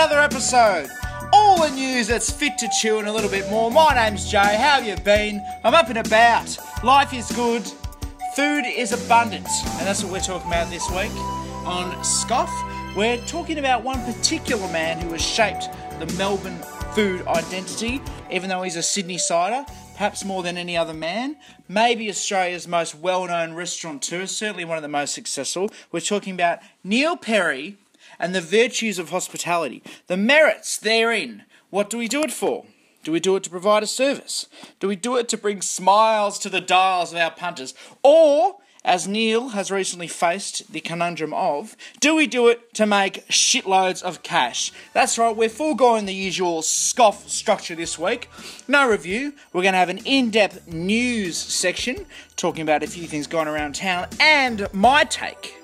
Another episode. All the news that's fit to chew and a little bit more. My name's Jay. How have you been? I'm up and about. Life is good. Food is abundant. And that's what we're talking about this week on Scoff. We're talking about one particular man who has shaped the Melbourne food identity, even though he's a Sydneysider, perhaps more than any other man. Maybe Australia's most well known restaurateur, certainly one of the most successful. We're talking about Neil Perry and the virtues of hospitality, the merits therein. What do we do it for? Do we do it to provide a service? Do we do it to bring smiles to the dials of our punters? Or, as Neil has recently faced the conundrum of, do we do it to make shitloads of cash? That's right, we're foregoing the usual scoff structure this week. No review. We're going to have an in depth news section talking about a few things going around town and my take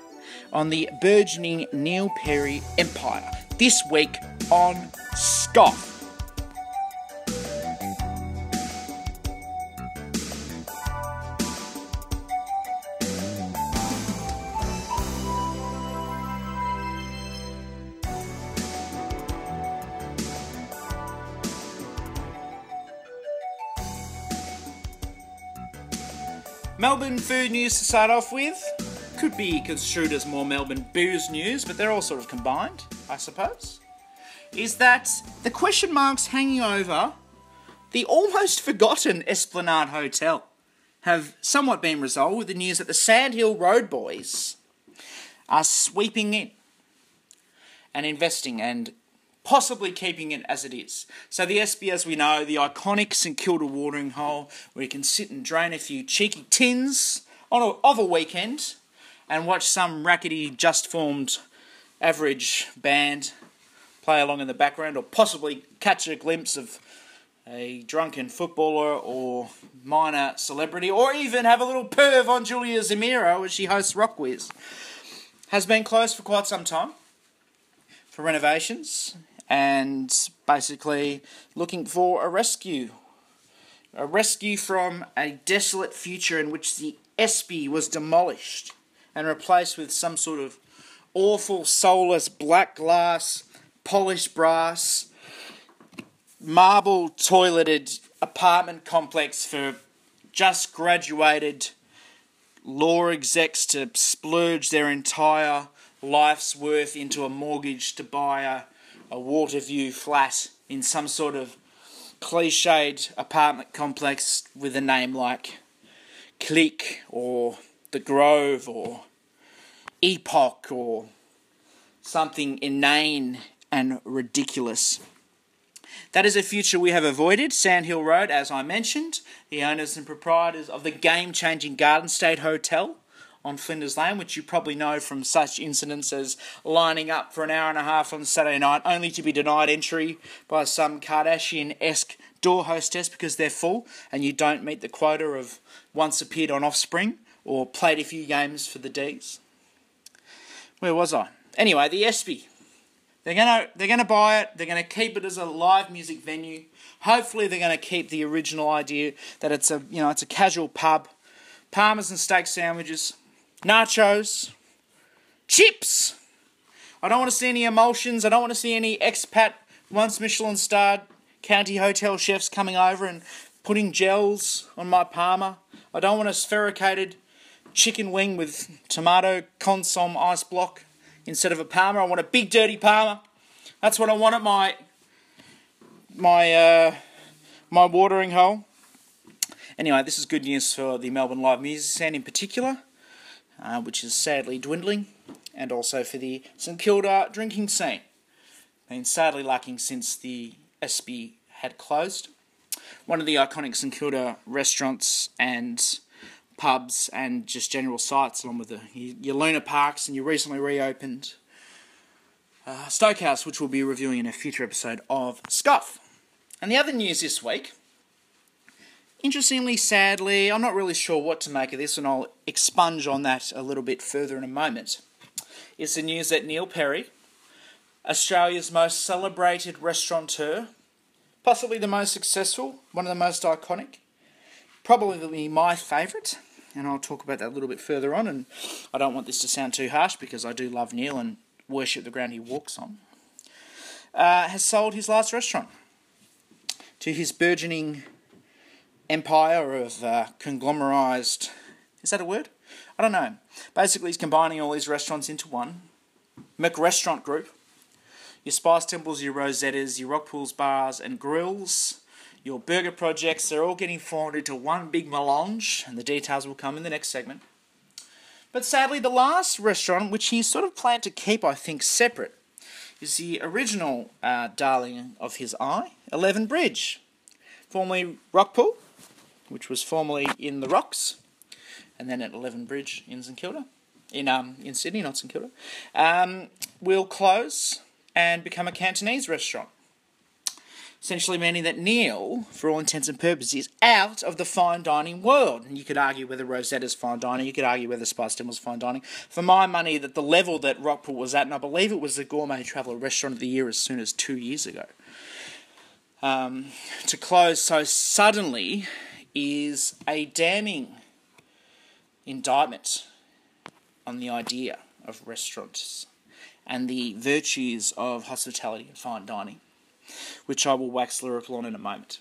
on the burgeoning Neil Perry empire. This week on Scoff. Melbourne food news to start off with. Could be construed as more Melbourne booze news, but they're all sort of combined, I suppose. Is that the question marks hanging over the almost forgotten Esplanade Hotel have somewhat been resolved with the news that the Sand Hill Road Boys are sweeping in and investing and possibly keeping it as it is. So the Espy, as we know, the iconic St Kilda watering hole where you can sit and drain a few cheeky tins on a, of a weekend and watch some rackety, just formed, average band play along in the background, or possibly catch a glimpse of a drunken footballer or minor celebrity, or even have a little perv on Julia Zemiro as she hosts RocKwiz. Has been closed for quite some time for renovations and basically looking for a rescue. A rescue from a desolate future in which the Espy was demolished and replaced with some sort of awful, soulless, black glass, polished brass, marble toileted apartment complex for just graduated law execs to splurge their entire life's worth into a mortgage to buy a a Waterview flat in some sort of cliched apartment complex with a name like Click or The Grove or Epoch or something inane and ridiculous. That is a future we have avoided. Sand Hill Road, as I mentioned, the owners and proprietors of the game changing Garden State Hotel on Flinders Lane, which you probably know from such incidents as lining up for an hour and a half on Saturday night only to be denied entry by some Kardashian esque door hostess because they're full and you don't meet the quota of once appeared on Offspring or played a few games for the D's. Where was I? Anyway, the Espy. They're gonna they're gonna buy it. They're gonna keep it as a live music venue. Hopefully, they're gonna keep the original idea that it's a you know it's a casual pub, parmesan steak sandwiches, nachos, chips. I don't want to see any emulsions. I don't want to see any expat, once Michelin starred county hotel chefs coming over and putting gels on my parma. I don't want a sphericated chicken wing with tomato consomme ice block instead of a parma. I want a big dirty parma. That's what I want at my my uh, my watering hole. Anyway, this is good news for the Melbourne live music scene in particular uh, which is sadly dwindling, and also for the St Kilda drinking scene. Been sadly lacking since the Espy had closed. One of the iconic St Kilda restaurants and pubs and just general sites, along with the, your Luna Parks and your recently reopened uh, Stokehouse, which we'll be reviewing in a future episode of Scoff. And the other news this week Interestingly, sadly, I'm not really sure what to make of this, and I'll expunge on that a little bit further in a moment. It's the news that Neil Perry, Australia's most celebrated restaurateur, possibly the most successful, one of the most iconic, probably my favourite, and I'll talk about that a little bit further on. And I don't want this to sound too harsh because I do love Neil, and worship the ground he walks on, uh, has sold his last restaurant to his burgeoning empire of uh, conglomerized. Is that a word? I don't know. Basically, he's combining all these restaurants into one. McRestaurant Group. Your Spice Temples, your Rosettas, your Rockpools bars and grills, your burger projects, they're all getting formed into one big melange, and the details will come in the next segment. But sadly, the last restaurant, which he sort of planned to keep, I think, separate, is the original uh, darling of his eye, Eleven Bridge, formerly Rockpool, which was formerly in the Rocks, and then at Eleven Bridge in St Kilda, in um in Sydney, not St Kilda, um, will close and become a Cantonese restaurant. Essentially meaning that Neil, for all intents and purposes, is out of the fine dining world. And you could argue whether Rosetta's fine dining, you could argue whether Spice Temple's fine dining. For my money, that the level that Rockpool was at, and I believe it was the Gourmet Traveller Restaurant of the Year as soon as two years ago, um, to close so suddenly is a damning indictment on the idea of restaurants and the virtues of hospitality and fine dining, which I will wax lyrical on in a moment.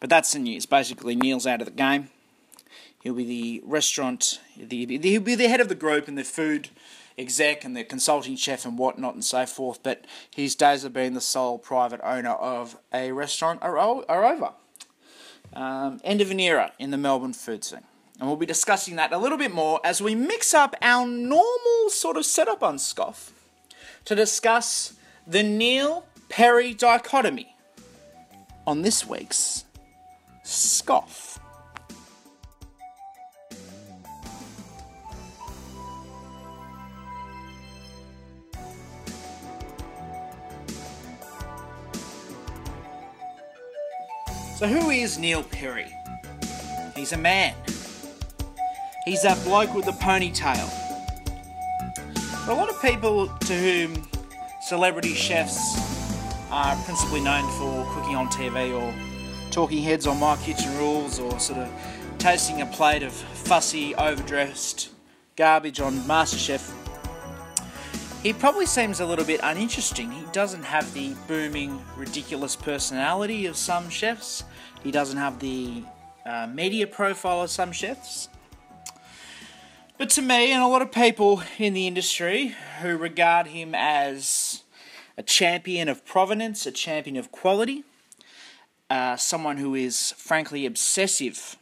But that's the news. Basically, Neil's out of the game. He'll be the restaurant, the, he'll be the head of the group and the food exec and the consulting chef and whatnot and so forth. But his days of being the sole private owner of a restaurant are, are over. Um, end of an era in the Melbourne food scene. And we'll be discussing that a little bit more as we mix up our normal sort of setup on Scoff to discuss the Neil Perry dichotomy on this week's Scoff. So, who is Neil Perry? He's a man. He's that bloke with the ponytail. For a lot of people to whom celebrity chefs are principally known for cooking on TV or talking heads on My Kitchen Rules or sort of tasting a plate of fussy, overdressed garbage on MasterChef, he probably seems a little bit uninteresting. He doesn't have the booming, ridiculous personality of some chefs. He doesn't have the uh, media profile of some chefs. But to me, and a lot of people in the industry who regard him as a champion of provenance, a champion of quality, uh, someone who is frankly obsessive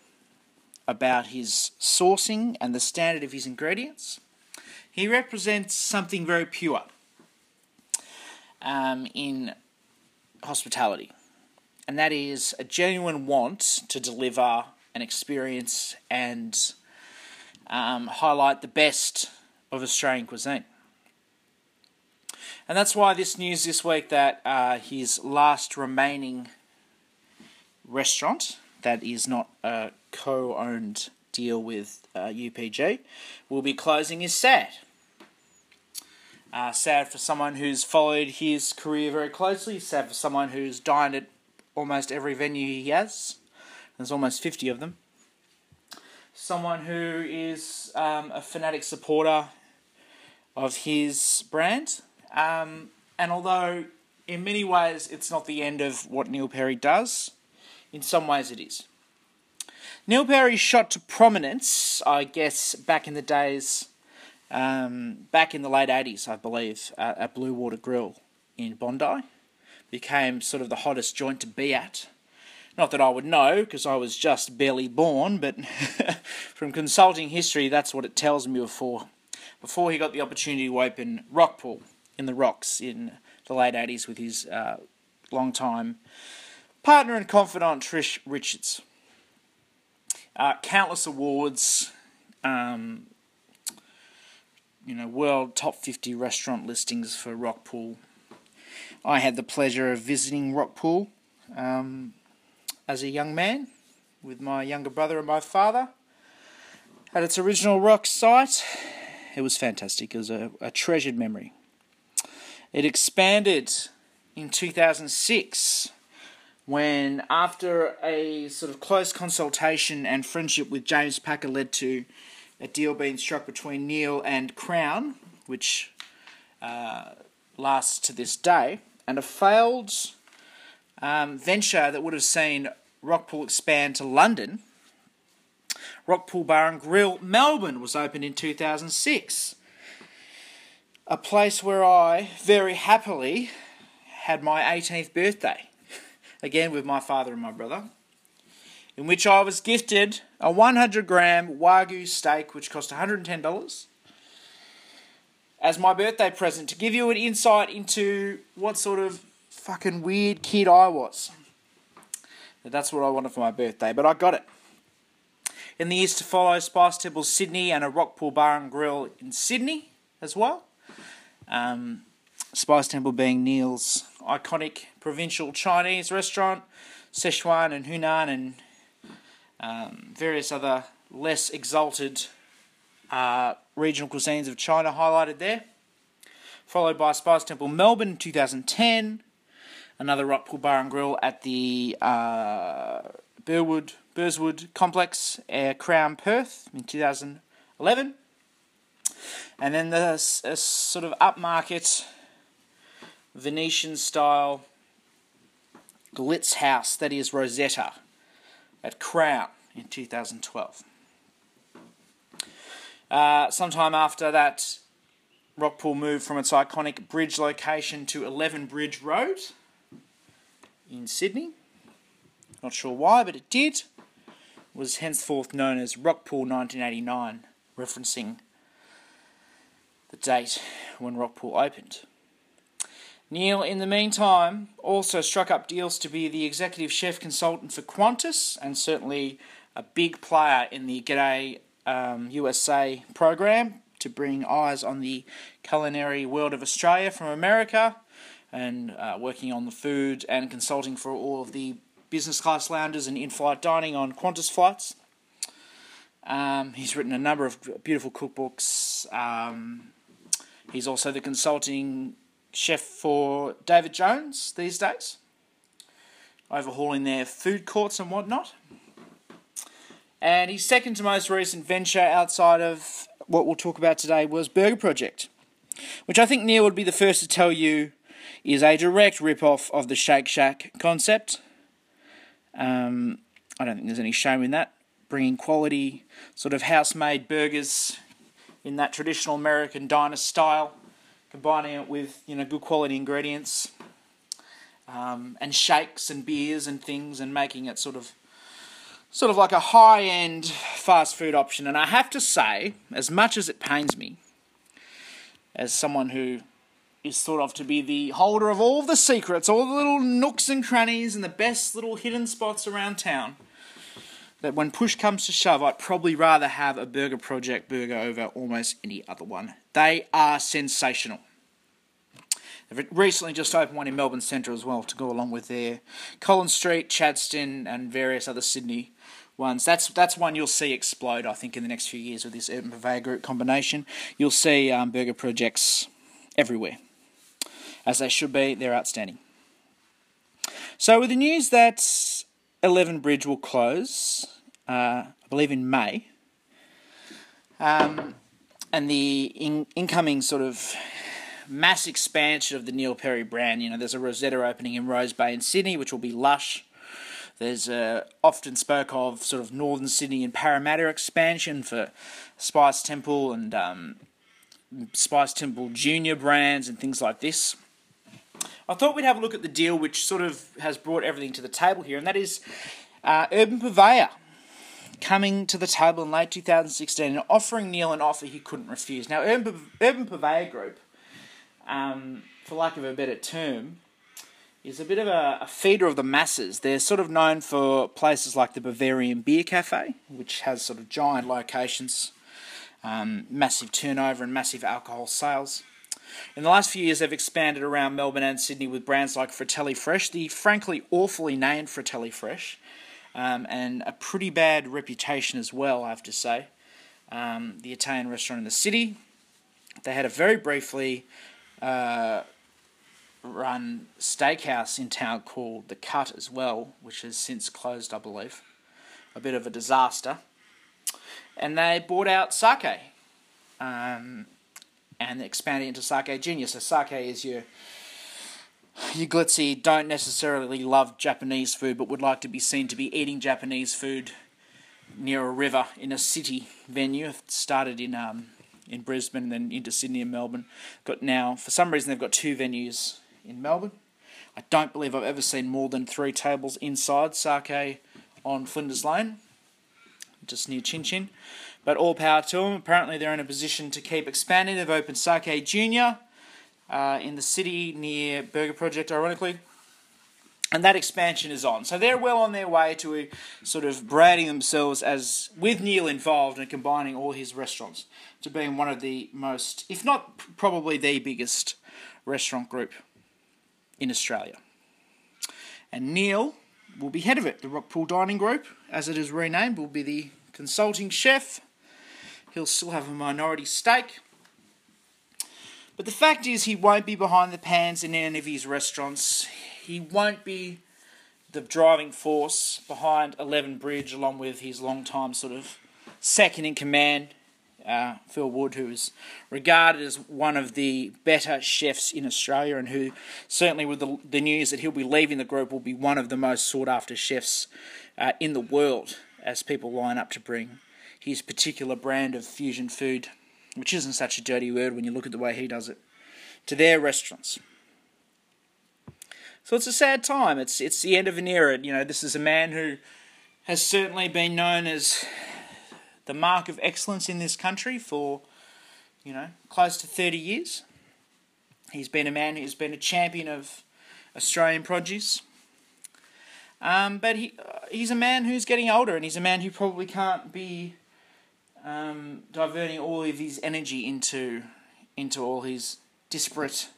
about his sourcing and the standard of his ingredients, he represents something very pure um, in hospitality, and that is a genuine want to deliver an experience and um, highlight the best of Australian cuisine. And that's why this news this week that uh, his last remaining restaurant, that is not a co owned deal with uh, UPG, will be closing is sad. Uh, sad for someone who's followed his career very closely, sad for someone who's dined at almost every venue he has. There's almost 50 of them someone who is um, a fanatic supporter of his brand. Um, and although in many ways it's not the end of what Neil Perry does, in some ways it is. Neil Perry shot to prominence, I guess, back in the days, um, back in the late 80s, I believe, uh, at Blue Water Grill in Bondi. Became sort of the hottest joint to be at not that I would know, because I was just barely born, but from consulting history, that's what it tells me before. Before he got the opportunity to open Rockpool in the Rocks in the late 80s with his uh, long-time partner and confidant Trish Richards. Uh, countless awards, um, you know, world top 50 restaurant listings for Rockpool. I had the pleasure of visiting Rockpool um, as a young man with my younger brother and my father at its original rock site. It was fantastic. It was a, a treasured memory. It expanded in 2006 when, after a sort of close consultation and friendship with James Packer, led to a deal being struck between Neil and Crown, which uh, lasts to this day, and a failed um, venture that would have seen Rockpool expand to London. Rockpool Bar and Grill, Melbourne, was opened in 2006. A place where I very happily had my 18th birthday, again with my father and my brother, in which I was gifted a 100 gram Wagyu steak, which cost $110 as my birthday present to give you an insight into what sort of fucking weird kid I was. That's what I wanted for my birthday, but I got it. In the years to follow, Spice Temple Sydney and a Rockpool Bar and Grill in Sydney as well. Um, Spice Temple being Neil's iconic provincial Chinese restaurant, Szechuan and Hunan and um, various other less exalted uh, regional cuisines of China highlighted there. Followed by Spice Temple Melbourne in 2010, another Rockpool Bar and Grill at the uh, Burwood, Burswood Complex, Crown Perth in 2011. And then the sort of upmarket Venetian style Glitz house that is Rosetta at Crown in 2012. Uh, sometime after that, Rockpool moved from its iconic bridge location to 11 Bridge Road in Sydney. Not sure why, but it did. It was henceforth known as Rockpool 1989, referencing the date when Rockpool opened. Neil, in the meantime, also struck up deals to be the executive chef consultant for Qantas and certainly a big player in the G'day um, USA program to bring eyes on the culinary world of Australia from America and uh, working on the food and consulting for all of the business class lounges and in flight dining on Qantas flights. Um, he's written a number of beautiful cookbooks. Um, he's also the consulting chef for David Jones these days, overhauling their food courts and whatnot. And his second to most recent venture outside of what we'll talk about today was Burger Project, which I think Neil would be the first to tell you is a direct rip-off of the Shake Shack concept. Um, I don't think there's any shame in that. Bringing quality, sort of house-made burgers in that traditional American diner style, combining it with you know good quality ingredients, um, and shakes and beers and things, and making it sort of sort of like a high end fast food option. And I have to say, as much as it pains me, as someone who is thought of to be the holder of all the secrets, all the little nooks and crannies, and the best little hidden spots around town, that when push comes to shove, I'd probably rather have a Burger Project burger over almost any other one. They are sensational. They've recently just opened one in Melbourne Central as well to go along with their Collins Street, Chadstone, and various other Sydney ones. That's that's one you'll see explode. I think in the next few years with this Urban Purveyor Group combination, you'll see um, burger projects everywhere, as they should be. They're outstanding. So with the news that Eleven Bridge will close, uh, I believe in May, um, and the in- incoming sort of mass expansion of the Neil Perry brand. You know, there's a Rosetta opening in Rose Bay in Sydney, which will be lush. There's uh, often spoke of sort of Northern Sydney and Parramatta expansion for Spice Temple and um, Spice Temple Junior brands and things like this. I thought we'd have a look at the deal which sort of has brought everything to the table here, and that is uh, Urban Purveyor coming to the table in late 2016 and offering Neil an offer he couldn't refuse. Now, Urban, Urban Purveyor Group, um, for lack of a better term, is a bit of a, a, feeder of the masses. They're sort of known for places like the Bavarian Beer Cafe, which has sort of giant locations, um, massive turnover, and massive alcohol sales. In the last few years, they've expanded around Melbourne and Sydney with brands like Fratelli Fresh, the frankly awfully named Fratelli Fresh, um, and a pretty bad reputation as well, I have to say. Um, the Italian restaurant in the city. They had a very briefly uh, run steakhouse in town called The Cut as well, which has since closed, I believe. A bit of a disaster. And they bought out Sake. Um, and expanding into sake junior. So sake is your you glitzy don't necessarily love Japanese food but would like to be seen to be eating Japanese food near a river in a city venue. It started in um, in Brisbane and then into Sydney and Melbourne. Got now for some reason they've got two venues in Melbourne. I don't believe I've ever seen more than three tables inside sake on Flinders Lane, just near Chin Chin. But all power to them. Apparently they're in a position to keep expanding. They've opened Sake Junior uh, in the city near Burger Project, ironically. And that expansion is on. So they're well on their way to a, sort of branding themselves as, with Neil involved and combining all his restaurants, to being one of the most, if not probably the biggest restaurant group in Australia. And Neil will be head of it. The Rockpool Dining Group, as it is renamed, will be the consulting chef. He'll still have a minority stake. But the fact is, he won't be behind the pans in any of his restaurants. He won't be the driving force behind Eleven Bridge, along with his long-time sort of second in command, uh, Phil Wood, who is regarded as one of the better chefs in Australia, and who certainly, with the, the news that he'll be leaving the group, will be one of the most sought-after chefs uh, in the world as people line up to bring his particular brand of fusion food which isn't such a dirty word when you look at the way he does it, to their restaurants. So it's a sad time. It's it's the end of an era. You know, this is a man who has certainly been known as the mark of excellence in this country for, you know, close to 30 years. He's been a man who's been a champion of Australian produce. Um, but he uh, he's a man who's getting older, and he's a man who probably can't be um, diverting all of his energy into into all his disparate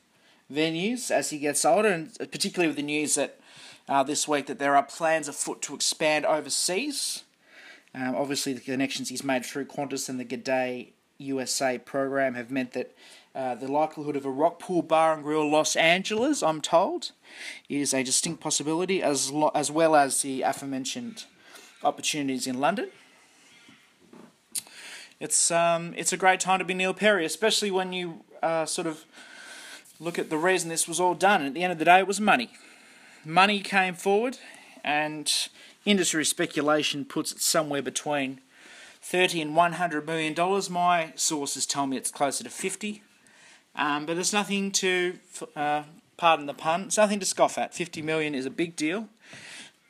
venues as he gets older, and particularly with the news that uh, this week that there are plans afoot to expand overseas. Um, obviously, the connections he's made through Qantas and the G'day USA program have meant that uh, the likelihood of a Rockpool Bar and Grill Los Angeles, I'm told, is a distinct possibility, as lo- as well as the aforementioned opportunities in London it's um, it's a great time to be Neil Perry, especially when you uh, sort of look at the reason this was all done. At the end of the day, it was money. Money came forward, and industry speculation puts it somewhere between thirty and one hundred million dollars. My sources tell me it's closer to fifty, um, but there's nothing to, uh, pardon the pun, it's nothing to scoff at. Fifty million is a big deal.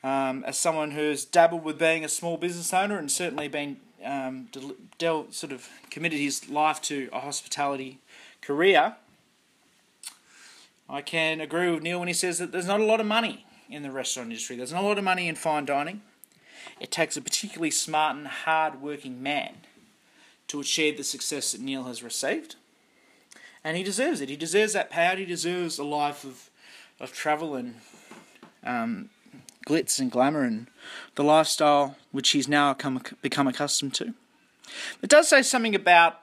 Um, as someone who's dabbled with being a small business owner and certainly been um, Del sort of committed his life to a hospitality career, I can agree with Neil when he says that there's not a lot of money in the restaurant industry. There's not a lot of money in fine dining. It takes a particularly smart and hard-working man to achieve the success that Neil has received. And he deserves it. He deserves that payout. He deserves a life of, of travel and um, glitz and glamour and the lifestyle which he's now come, become accustomed to. It does say something about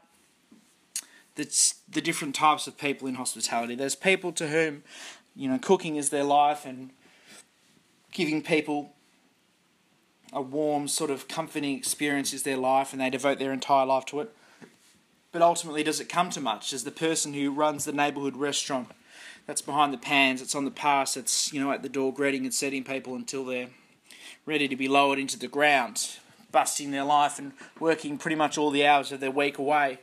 the, the different types of people in hospitality. There's people to whom, you know, cooking is their life and giving people a warm, sort of comforting experience is their life and they devote their entire life to it. But ultimately, does it come to much? Does the person who runs the neighbourhood restaurant that's behind the pans, it's on the pass, it's you know at the door greeting and setting people until they're ready to be lowered into the ground, busting their life and working pretty much all the hours of their week away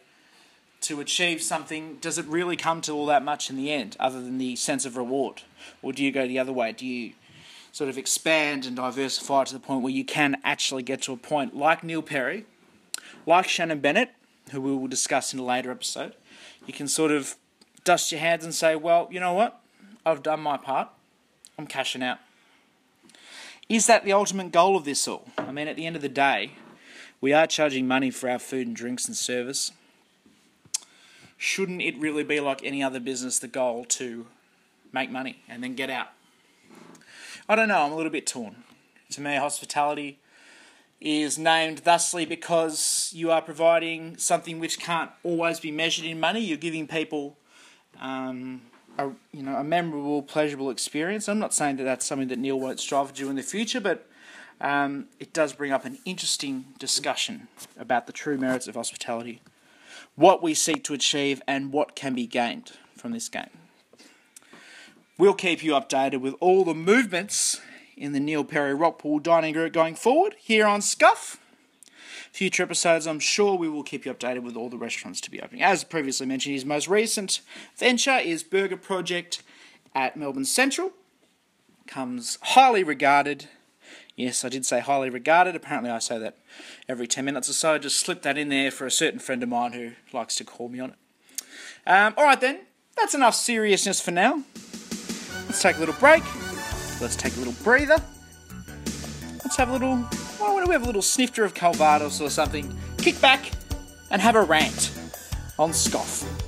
to achieve something, does it really come to all that much in the end, other than the sense of reward? Or do you go the other way? Do you sort of expand and diversify to the point where you can actually get to a point like Neil Perry, like Shannon Bennett, who we will discuss in a later episode? You can sort of dust your hands and say, well, you know what? I've done my part. I'm cashing out. Is that the ultimate goal of this all? I mean, at the end of the day, we are charging money for our food and drinks and service. Shouldn't it really be like any other business, the goal to make money and then get out? I don't know, I'm a little bit torn. To me, hospitality is named thusly because you are providing something which can't always be measured in money. You're giving people um, a you know a memorable, pleasurable experience. I'm not saying that that's something that Neil won't strive to do in the future, but um, it does bring up an interesting discussion about the true merits of hospitality. what we seek to achieve, and what can be gained from this game. We'll keep you updated with all the movements in the Neil Perry Rockpool Dining Group going forward here on Scoff. Future episodes, I'm sure we will keep you updated with all the restaurants to be opening. As previously mentioned, his most recent venture is Burger Project at Melbourne Central. Comes highly regarded. Yes, I did say highly regarded. Apparently, I say that every 10 minutes or so. Just slip that in there for a certain friend of mine who likes to call me on it. Um, all right, then. That's enough seriousness for now. Let's take a little break. Let's take a little breather. Let's have a little, why don't we have a little snifter of Calvados or something? Kick back and have a rant on Scoff.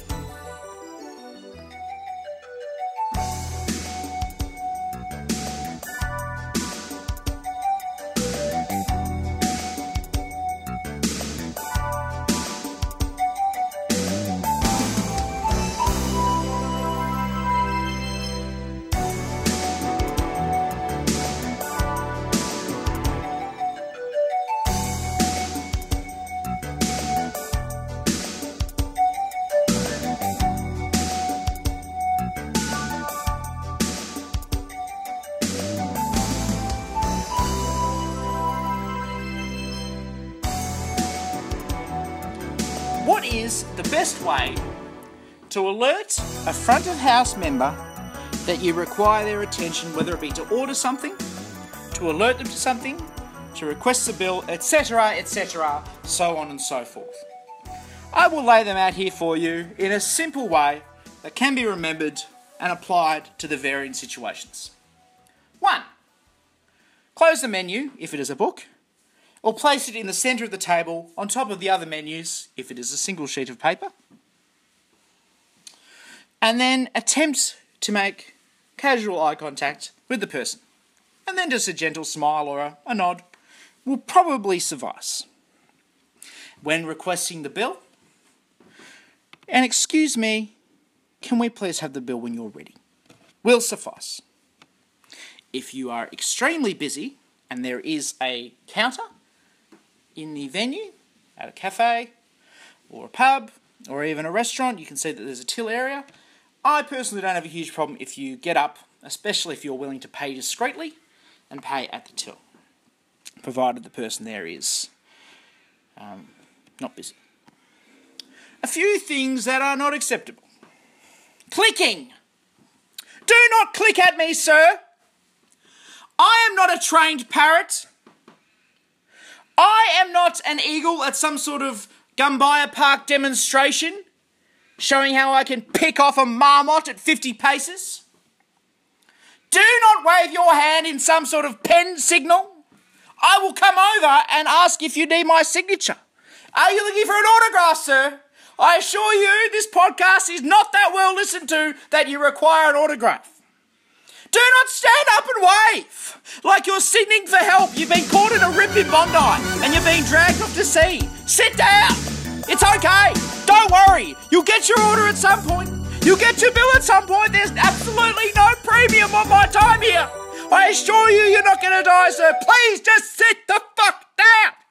What is the best way to alert a front of house member that you require their attention, whether it be to order something, to alert them to something, to request a bill, etc., etc., so on and so forth? I will lay them out here for you in a simple way that can be remembered and applied to the varying situations. 1. Close the menu if it is a book or place it in the centre of the table on top of the other menus if it is a single sheet of paper. And then attempt to make casual eye contact with the person. And then just a gentle smile or a, a nod will probably suffice. When requesting the bill, and excuse me, can we please have the bill when you're ready? Will suffice. If you are extremely busy and there is a counter, in the venue, at a cafe, or a pub, or even a restaurant, you can see that there's a till area. I personally don't have a huge problem if you get up, especially if you're willing to pay discreetly and pay at the till, provided the person there is um, not busy. A few things that are not acceptable. Clicking. Do not click at me, sir. I am not a trained parrot. I am not an eagle at some sort of Gumbaya Park demonstration showing how I can pick off a marmot at 50 paces. Do not wave your hand in some sort of pen signal. I will come over and ask if you need my signature. Are you looking for an autograph, sir? I assure you, this podcast is not that well listened to that you require an autograph. Do not stand up and wave like you're signaling for help. You've been caught in a rip in Bondi and you're being dragged off to sea. Sit down. It's okay. Don't worry. You'll get your order at some point. You'll get your bill at some point. There's absolutely no premium on my time here. I assure you, you're not going to die, sir. Please just sit the fuck down.